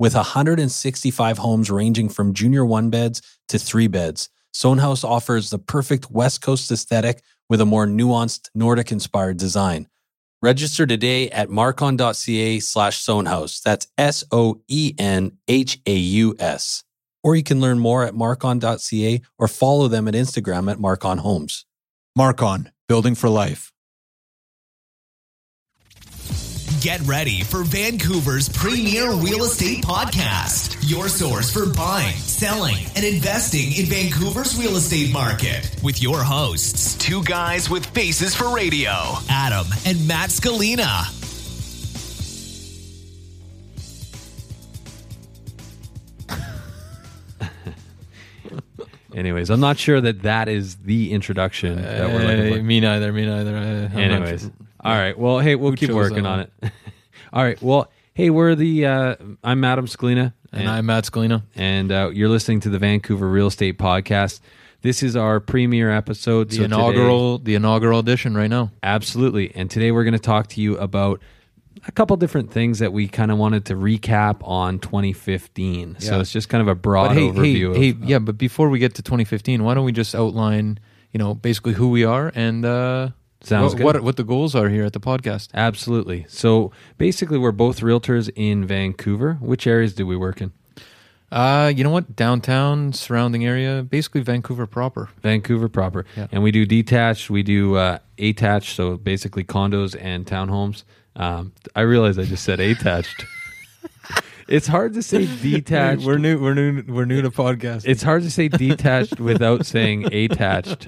With 165 homes ranging from junior one beds to three beds, Soenhaus offers the perfect West Coast aesthetic with a more nuanced Nordic inspired design. Register today at marcon.ca slash Soenhaus. That's S O E N H A U S. Or you can learn more at marcon.ca or follow them at Instagram at Marcon Homes. Marcon, building for life. Get ready for Vancouver's premier real estate podcast, your source for buying, selling, and investing in Vancouver's real estate market. With your hosts, two guys with faces for radio, Adam and Matt Scalina. Anyways, I'm not sure that that is the introduction that we're looking for. Uh, me neither. Me neither. I, I'm not- Anyways, all right. Well, hey, we'll Who keep chose working that on it. all right. Well, hey, we're the. Uh, I'm Adam Scalina, and I'm Matt Scalina. and uh, you're listening to the Vancouver Real Estate Podcast. This is our premiere episode. The so today- inaugural, the inaugural edition right now. absolutely. And today we're going to talk to you about a couple different things that we kind of wanted to recap on 2015. So Yeah. it's just kind of a broad But hey, hey, overview. hey, of, yeah. But before we get to 2015, why don't we just outline, you know, basically who we are and uh, Sounds what, good. what what the goals are here at the podcast. Absolutely. So basically, we're both realtors in Vancouver. Which areas do we work in? Uh, you know what? Downtown, surrounding area, basically Vancouver proper. Vancouver proper. Yeah. And we do detached, we do uh, attached, so basically condos and townhomes. Um, I realize I just said attached. it's hard to say detached. We're new. We're new. We're new to podcast. It's hard to say detached without saying attached,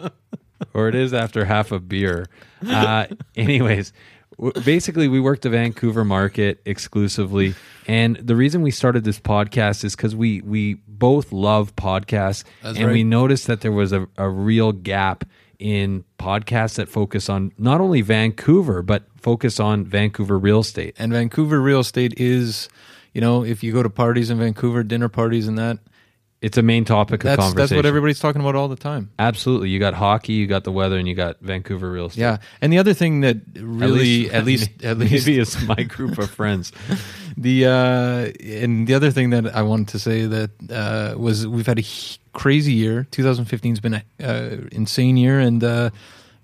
or it is after half a beer. Uh, anyways, w- basically, we work the Vancouver market exclusively, and the reason we started this podcast is because we we both love podcasts, That's and we noticed that there was a, a real gap in podcasts that focus on not only Vancouver but focus on Vancouver real estate. and Vancouver real estate is, you know, if you go to parties in Vancouver, dinner parties and that, It's a main topic of that's conversation. that's what everybody's talking about all the time. Absolutely, you got hockey, you got the weather, and you got Vancouver real estate. Yeah, and the other thing that really, at least, at least, maybe it's my group of friends. the uh, and the other thing that I wanted to say that uh, was we've had a crazy year. 2015 has been an uh, insane year, and uh,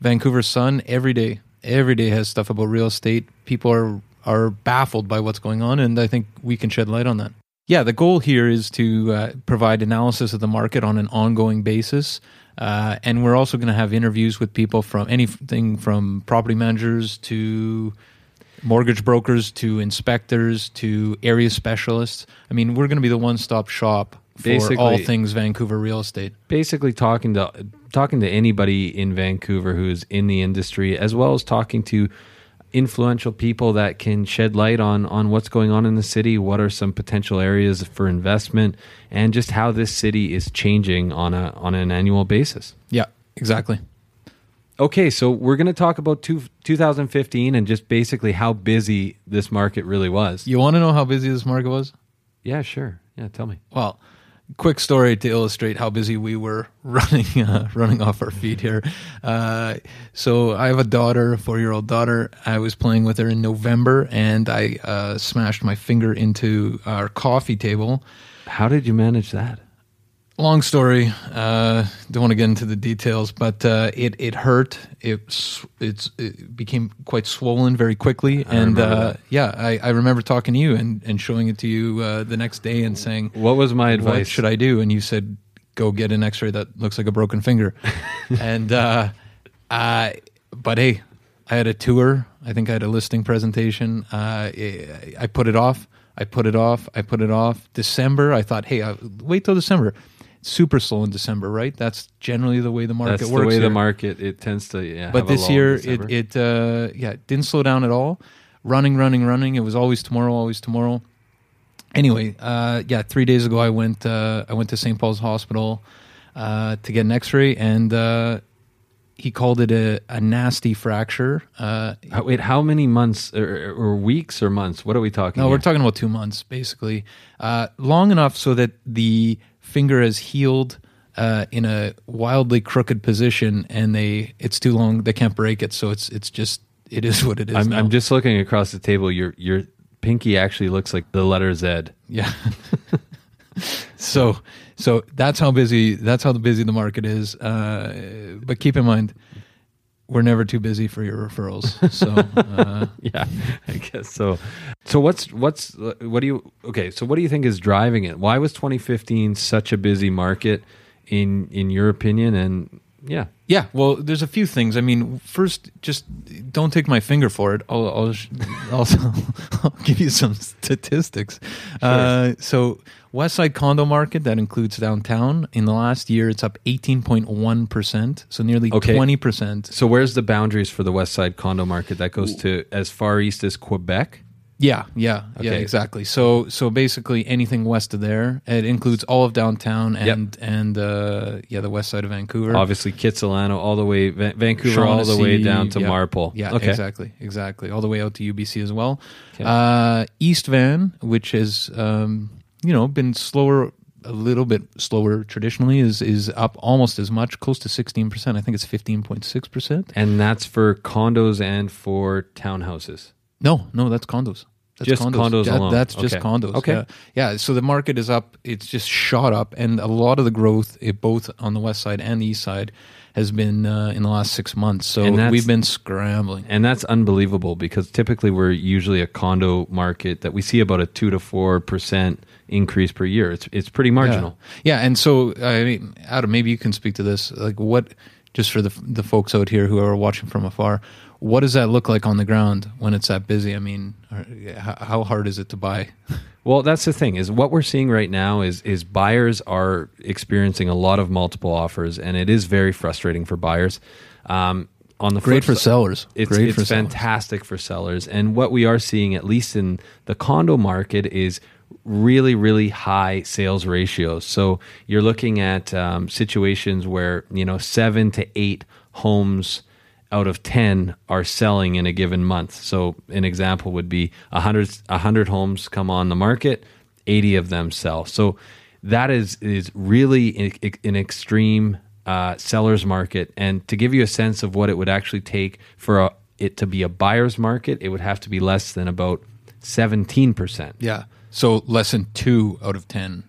Vancouver Sun every day, every day has stuff about real estate. People are are baffled by what's going on, and I think we can shed light on that. Yeah, the goal here is to uh, provide analysis of the market on an ongoing basis. Uh, and we're also going to have interviews with people from anything from property managers to mortgage brokers to inspectors to area specialists. I mean, we're going to be the one-stop shop for Basically- all things Vancouver real estate. Basically, talking to talking to anybody in Vancouver who's in the industry, as well as talking to influential people that can shed light on on what's going on in the city, what are some potential areas for investment, and just how this city is changing on a on an annual basis. Yeah, exactly. Okay, so we're going to talk about two, 2015 and just basically how busy this market really was. You want to know how busy this market was? Yeah, sure. Yeah, tell me. Well, quick story to illustrate how busy we were running uh, running off our feet here. Uh, so I have a daughter, a four year old daughter. I was playing with her in November, and I uh, smashed my finger into our coffee table. How did you manage that? Long story. Uh, don't want to get into the details, but uh, it it hurt. It it's it became quite swollen very quickly, and uh, yeah, I, I remember talking to you and, and showing it to you uh, the next day and saying, What was my what advice? should I do? And you said, go get an X-ray that looks like a broken finger. and uh, I, but hey, I had a tour. I think I had a listing presentation. Uh, I I put it off. I put it off. I put it off. December. I thought, hey, I'll wait till December. Super slow in December, right? That's generally the way the market That's works. the way the market it tends to yeah. But this year, December. it it uh, yeah it didn't slow down at all. Running, running, running. It was always tomorrow, always tomorrow. Anyway, uh, yeah, three days ago I went uh, I went to St. Paul's Hospital uh, to get an X-ray, and uh, he called it a, a nasty fracture. Uh, wait, how many months or, or weeks or months? What are we talking? About? No, here? we're talking about two months, basically, uh, long enough so that the finger has healed uh, in a wildly crooked position, and they it's too long. They can't break it, so it's it's just it is what it is. I'm. I'm just looking across the table. Your your pinky actually looks like the letter Z. Yeah. so so that's how busy that's how busy the market is. Uh, but keep in mind, we're never too busy for your referrals. So uh, Yeah, I guess so. So what's what's what do you okay? So what do you think is driving it? Why was 2015 such a busy market in in your opinion? And yeah, yeah, well, there's a few things. I mean, first, just don't take my finger for it. I'll I'll, sh- I'll, give you some statistics. Uh, so. West Side condo market that includes downtown in the last year it's up 18.1% so nearly Okay. 20% So where's the boundaries for the West Side condo market that goes to as far east as Quebec? Yeah, yeah, yeah, Okay. exactly. So, so basically, anything west of there, it includes all of downtown Yep. and and uh, yeah, the west side of Vancouver. Obviously, Kitsilano all the way, Va- Vancouver all the way down to yeah. Marpole. Yeah, okay. exactly, exactly, all the way out to UBC as well. Okay. Uh, East Van, which has um, you know been slower, a little bit slower traditionally, is is up almost as much, close to sixteen percent. I think it's fifteen point six percent. And that's for condos and for townhouses. No, no, that's condos. That's Just condos That- alone. That's just Okay. condos. Okay. Yeah. yeah. So the market is up. It's just shot up, and a lot of the growth, it, both on the west side and the east side, has been uh, in the last six months. So we've been scrambling. And that's unbelievable because typically we're usually a condo market that we see about a two to four percent increase per year. It's it's pretty marginal. Yeah. yeah, and so I mean, Adam, maybe you can speak to this. Like, what? Just for the the folks out here who are watching from afar, what does that look like on the ground when it's that busy? I mean, how, hard is it to buy? Well, that's the thing is what we're seeing right now is is buyers are experiencing a lot of multiple offers, and it is very frustrating for buyers. Um, on the Great for si- sellers. It's, Great it's for sellers. fantastic for sellers. And what we are seeing, at least in the condo market, is really, really high sales ratios. So you're looking at um, situations where, you know, seven to eight homes out of 10 are selling in a given month. So an example would be 100, 100 homes come on the market, 80 of them sell. So that is, is really an, an extreme uh, seller's market. And to give you a sense of what it would actually take for a, it to be a buyer's market, it would have to be less than about 17% Yeah. So less than two out of ten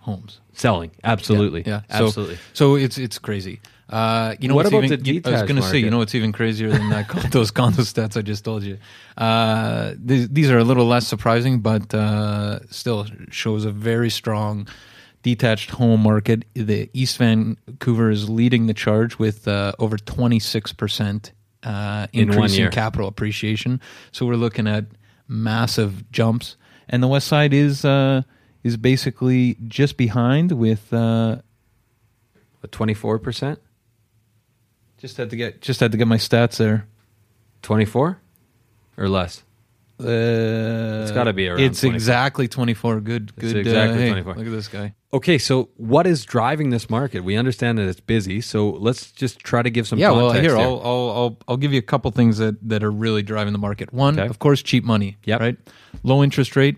homes. selling. Absolutely. Yeah, So, Absolutely. So it's it's crazy. Uh, you know What about even, the you- I was going to say, you know it's even crazier than that? those condo stats I just told you. Uh, these, these are a little less surprising, but uh, still shows a very strong detached home market. The East Vancouver is leading the charge with uh, over twenty six percent uh, In increase in capital appreciation. So we're looking at massive jumps, and the West Side is uh, is basically just behind with. Uh, 24%? Just had to get just had to get my stats there. 24 or less? Uh, it's gotta be around It's 24. exactly twenty four. Good, It's good. exactly uh, hey, 24. Look at this guy. Okay, so what is driving this market? We understand that it's busy, so let's just try to give some Yeah, well, context here. I'll, I'll I'll I'll give you a couple things that that are really driving the market. One, Okay. of course, cheap money. Yeah, Right. Low interest rate.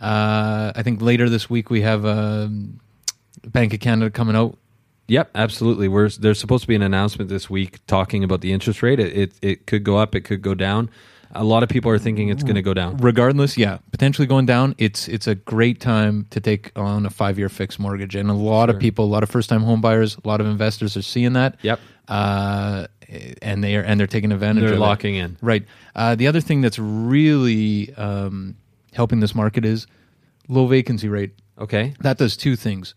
Uh, I think later this week we have um, Bank of Canada coming out. Yep, absolutely. We're, there's supposed to be an announcement this week talking about the interest rate. It, it, it could go up, it could go down. A lot of people are thinking it's going to go down. Regardless, yeah, potentially going down. It's it's a great time to take on a five year fixed mortgage, and a lot of people, a lot of first time home buyers, a lot of investors are seeing that. Yep. Uh, and they are and they're taking advantage. They're of it. locking in. Right. Uh, the other thing that's really um, helping this market is low vacancy rate. Okay. That does two things.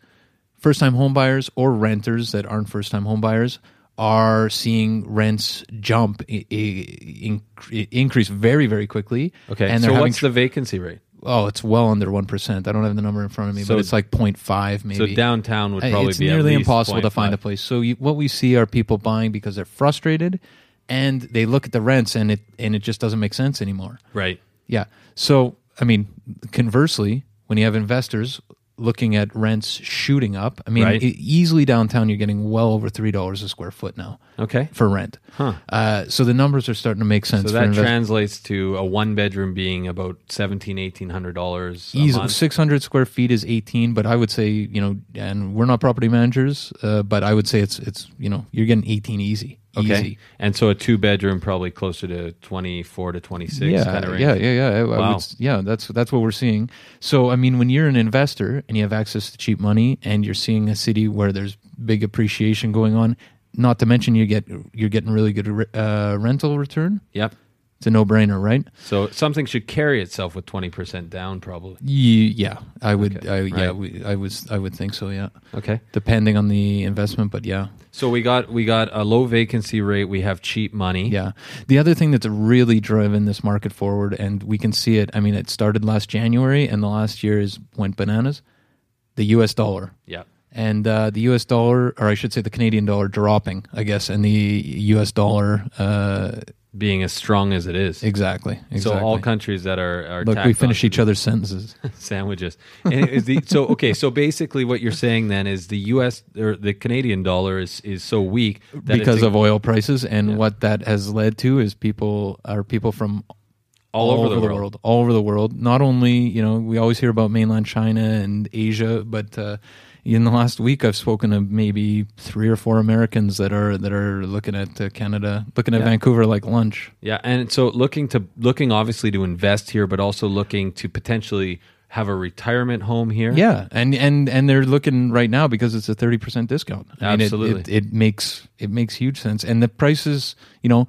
First time home buyers or renters that aren't first time home buyers are seeing rents jump, i- i- in, increase very, very quickly. Okay. And so what's the vacancy rate? Oh, it's well under 1%. I don't have the number in front of me, So- but it's like 0.5 maybe. So downtown would probably it's be nearly impossible to find a place. So you, what we see are people buying because they're frustrated and they look at the rents and it and it just doesn't make sense anymore. Right. Yeah. So, I mean, conversely, when you have investors looking at rents shooting up, I mean, Right. e- easily downtown, you're getting well over three dollars a square foot now Okay. for rent. Huh. Uh, so the numbers are starting to make sense. So that investors. translates to a one bedroom being about seventeen, eighteen hundred dollars a Easy, 600 square feet is 18, but I would say, you know, and we're not property managers, uh, but I would say it's, it's, you know, you're getting 18 easy. Okay. Easy. And so a two bedroom probably closer to twenty four to twenty six Yeah, kind of range. yeah, yeah, yeah. I- I would Wow. yeah, that's that's what we're seeing. So, I mean, when you're an investor and you have access to cheap money, and you're seeing a city where there's big appreciation going on, not to mention you get you're getting really good uh, rental return. Yep. It's a no brainer, right? So something should carry itself with twenty percent down probably. Ye- Yeah, I would. Okay, I, Yeah, right. we, I was. I would think so. Yeah, Okay. depending on the investment, but yeah. So we got we got a low vacancy rate, we have cheap money. Yeah. The other thing that's really driven this market forward, and we can see it. I mean, it started last January, and the last year is went bananas. The U.S. dollar Yeah. and uh, the U.S. dollar, or I should say, the Canadian dollar dropping, I guess, and the U.S. dollar. Uh, Being as strong as it is. exactly. Exactly. So all countries that are, are Look, we finish each other's sentences. sandwiches. And is the, so okay. So basically, what you're saying then is the U.S. or the Canadian dollar is is so weak that because of oil prices, and Yeah. what that has led to is people are people from all, over, the, world. all over the world. Not only you know we always hear about mainland China and Asia, but uh, in the last week I've spoken to maybe three or four Americans that are that are looking at uh, Canada, looking at Yeah. Vancouver like lunch. Yeah, and so looking to looking obviously to invest here, but also looking to potentially have a retirement home here. Yeah, and and and they're looking right now because it's a thirty percent discount. I mean, it- Absolutely. it, it makes it makes huge sense, and the prices, you know,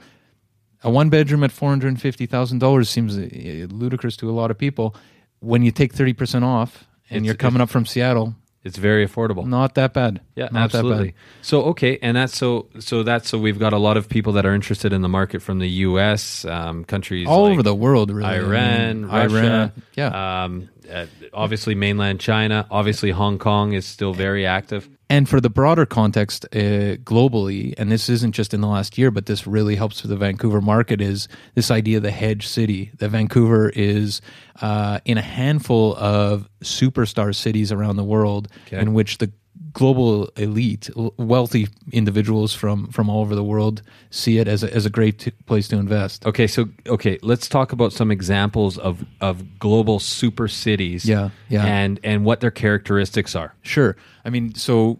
a one bedroom at four hundred fifty thousand dollars seems uh, ludicrous to a lot of people. When you take thirty percent off, and It's- you're coming up from Seattle, it's very affordable. not that bad. Yeah, not that absolutely. bad. So okay, and that's so so that's so we've got a lot of people that are interested in the market from the U.S. Um, countries All like over the world, really. I Iran, mean, Russia, Iran, yeah. Um, uh, obviously, mainland China. Obviously, Hong Kong is still very active. And for the broader context uh, globally, and this isn't just in the last year, but this really helps for the Vancouver market, is this idea of the hedge city. That Vancouver is uh, in a handful of superstar cities around the world Okay. in which the global elite, wealthy individuals from, from all over the world see it as a, as a great t- place to invest. Okay, so okay, let's talk about some examples of of global super cities. Yeah, yeah. and and what their characteristics are. Sure. I mean, so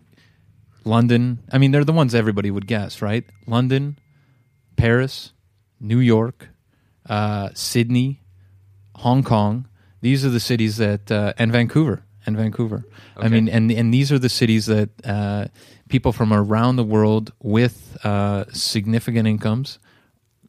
London, I mean, they're the ones everybody would guess, right? London, Paris, New York, uh, Sydney, Hong Kong. These are the cities that, uh, and Vancouver, and Vancouver. I mean, and, and these are the cities that uh, people from around the world with uh, significant incomes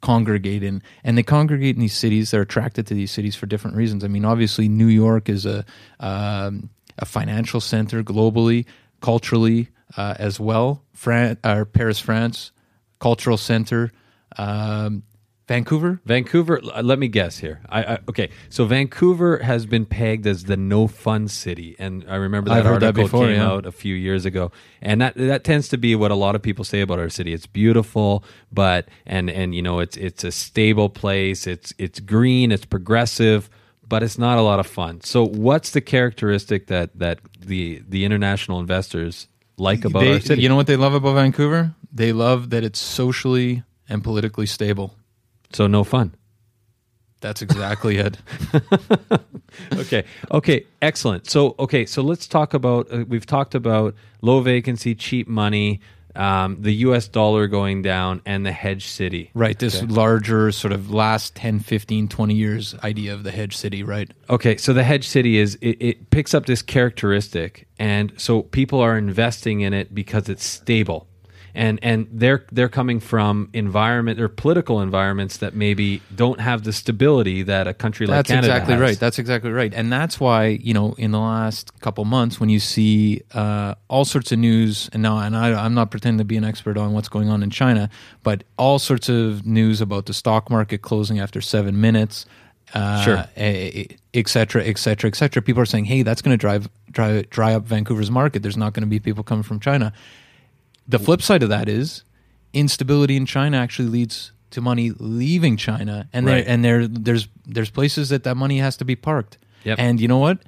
congregate in. And they congregate in these cities. They're attracted to these cities for different reasons. I mean obviously new york is a um, a financial center globally culturally uh, as well. Fran- or paris france cultural center. Um, vancouver Vancouver. Uh, let me guess here. I, I okay. So Vancouver has been pegged as the no fun city, and I remember that I've heard that article before, came yeah. out a few years ago, and that that tends to be what a lot of people say about our city. It's beautiful, but and and you know it's it's a stable place. It's it's green. It's progressive. But it's not a lot of fun. So, what's the characteristic that that the the international investors like about They- our city? you know what they love about vancouver they love that it's socially and politically stable so, no fun. That's exactly it. okay. Okay. Excellent. So, okay. So let's talk about. Uh, we've talked about low vacancy, cheap money, um, the U.S. dollar going down, and the hedge city. Right. This larger sort of last 10, 15, 20 years idea of the hedge city, right? Okay. So the hedge city is it, it picks up this characteristic, and so people are investing in it because it's stable. And, and they're they're coming from environment or political environments that maybe don't have the stability that a country like That's Canada exactly has. right. That's exactly right. And that's why, you know, in the last couple months, when you see uh, all sorts of news, and now, and I, I'm not pretending to be an expert on what's going on in China, but all sorts of news about the stock market closing after seven minutes. Uh, Sure. et cetera, et cetera, et cetera. People are saying, "Hey, that's going to drive, drive, dry up Vancouver's market. There's not going to be people coming from China." The flip side of that is instability in China actually leads to money leaving China, and Right. there and there there's there's places that that money has to be parked. Yep. And you know what?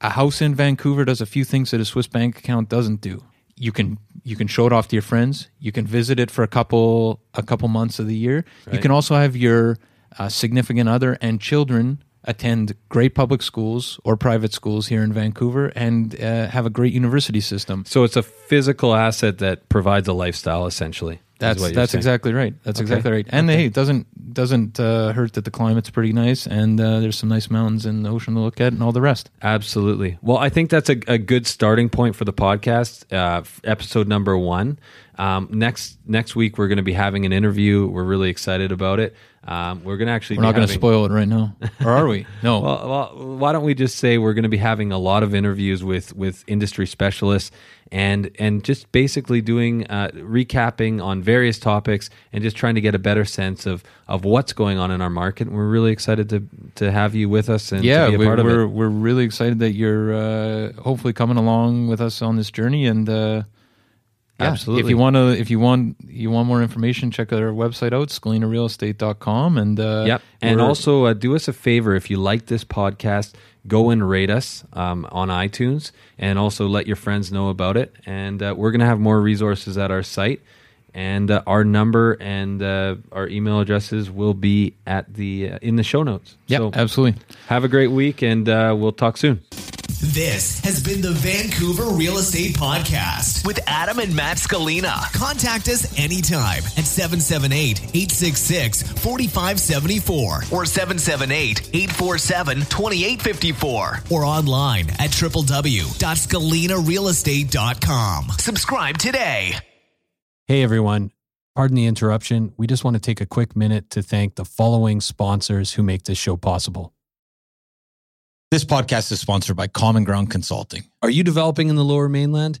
A house in Vancouver does a few things that a Swiss bank account doesn't do. You can you can show it off to your friends. You can visit it for a couple a couple months of the year. You can also have your uh, significant other and children attend great public schools or private schools here in Vancouver and uh, have a great university system. So it's a physical asset that provides a lifestyle, essentially. That's that's saying. exactly right. That's Okay. exactly right. And hey, it doesn't doesn't uh, hurt that the climate's pretty nice and uh, there's some nice mountains and the ocean to look at and all the rest. Absolutely. Well, I think that's a, a good starting point for the podcast, uh, episode number one. Um, next next week, we're going to be having an interview. We're really excited about it. Um, we're going to actually We're be not going to having- spoil it right now, or are we? No. Well, well, why don't we just say we're going to be having a lot of interviews with with industry specialists and and just basically doing uh, recapping on various topics and just trying to get a better sense of of what's going on in our market. And we're really excited to to have you with us and yeah, to be a we, part of we're it. we're really excited that you're uh, hopefully coming along with us on this journey and. Uh, yeah, Absolutely. If you want to, if you want, you want more information, check our website out, scalinarealestate.com. And, uh, Yep. And also, uh, do us a favor if you like this podcast, go and rate us um, on iTunes, and also let your friends know about it. And uh, we're going to have more resources at our site, and uh, our number and uh, our email addresses will be at the uh, in the show notes. yeah, So absolutely. have a great week, and uh, we'll talk soon. This has been the Vancouver Real Estate Podcast with Adam and Matt Scalina. Contact us anytime at 778 866 4574 or 778 847 2854 or online at www.scalinarealestate.com. Subscribe today. Hey everyone, pardon the interruption. We just want to take a quick minute to thank the following sponsors who make this show possible. This podcast is sponsored by Common Ground Consulting. Are you developing in the lower mainland?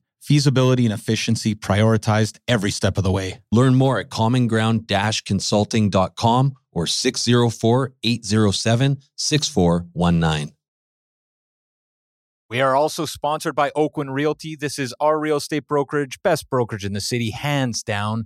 feasibility and efficiency prioritized every step of the way. Learn more at commonground-consulting.com or 604-807-6419. We are also sponsored by Oakwyn Realty. This is our real estate brokerage, best brokerage in the city, hands down.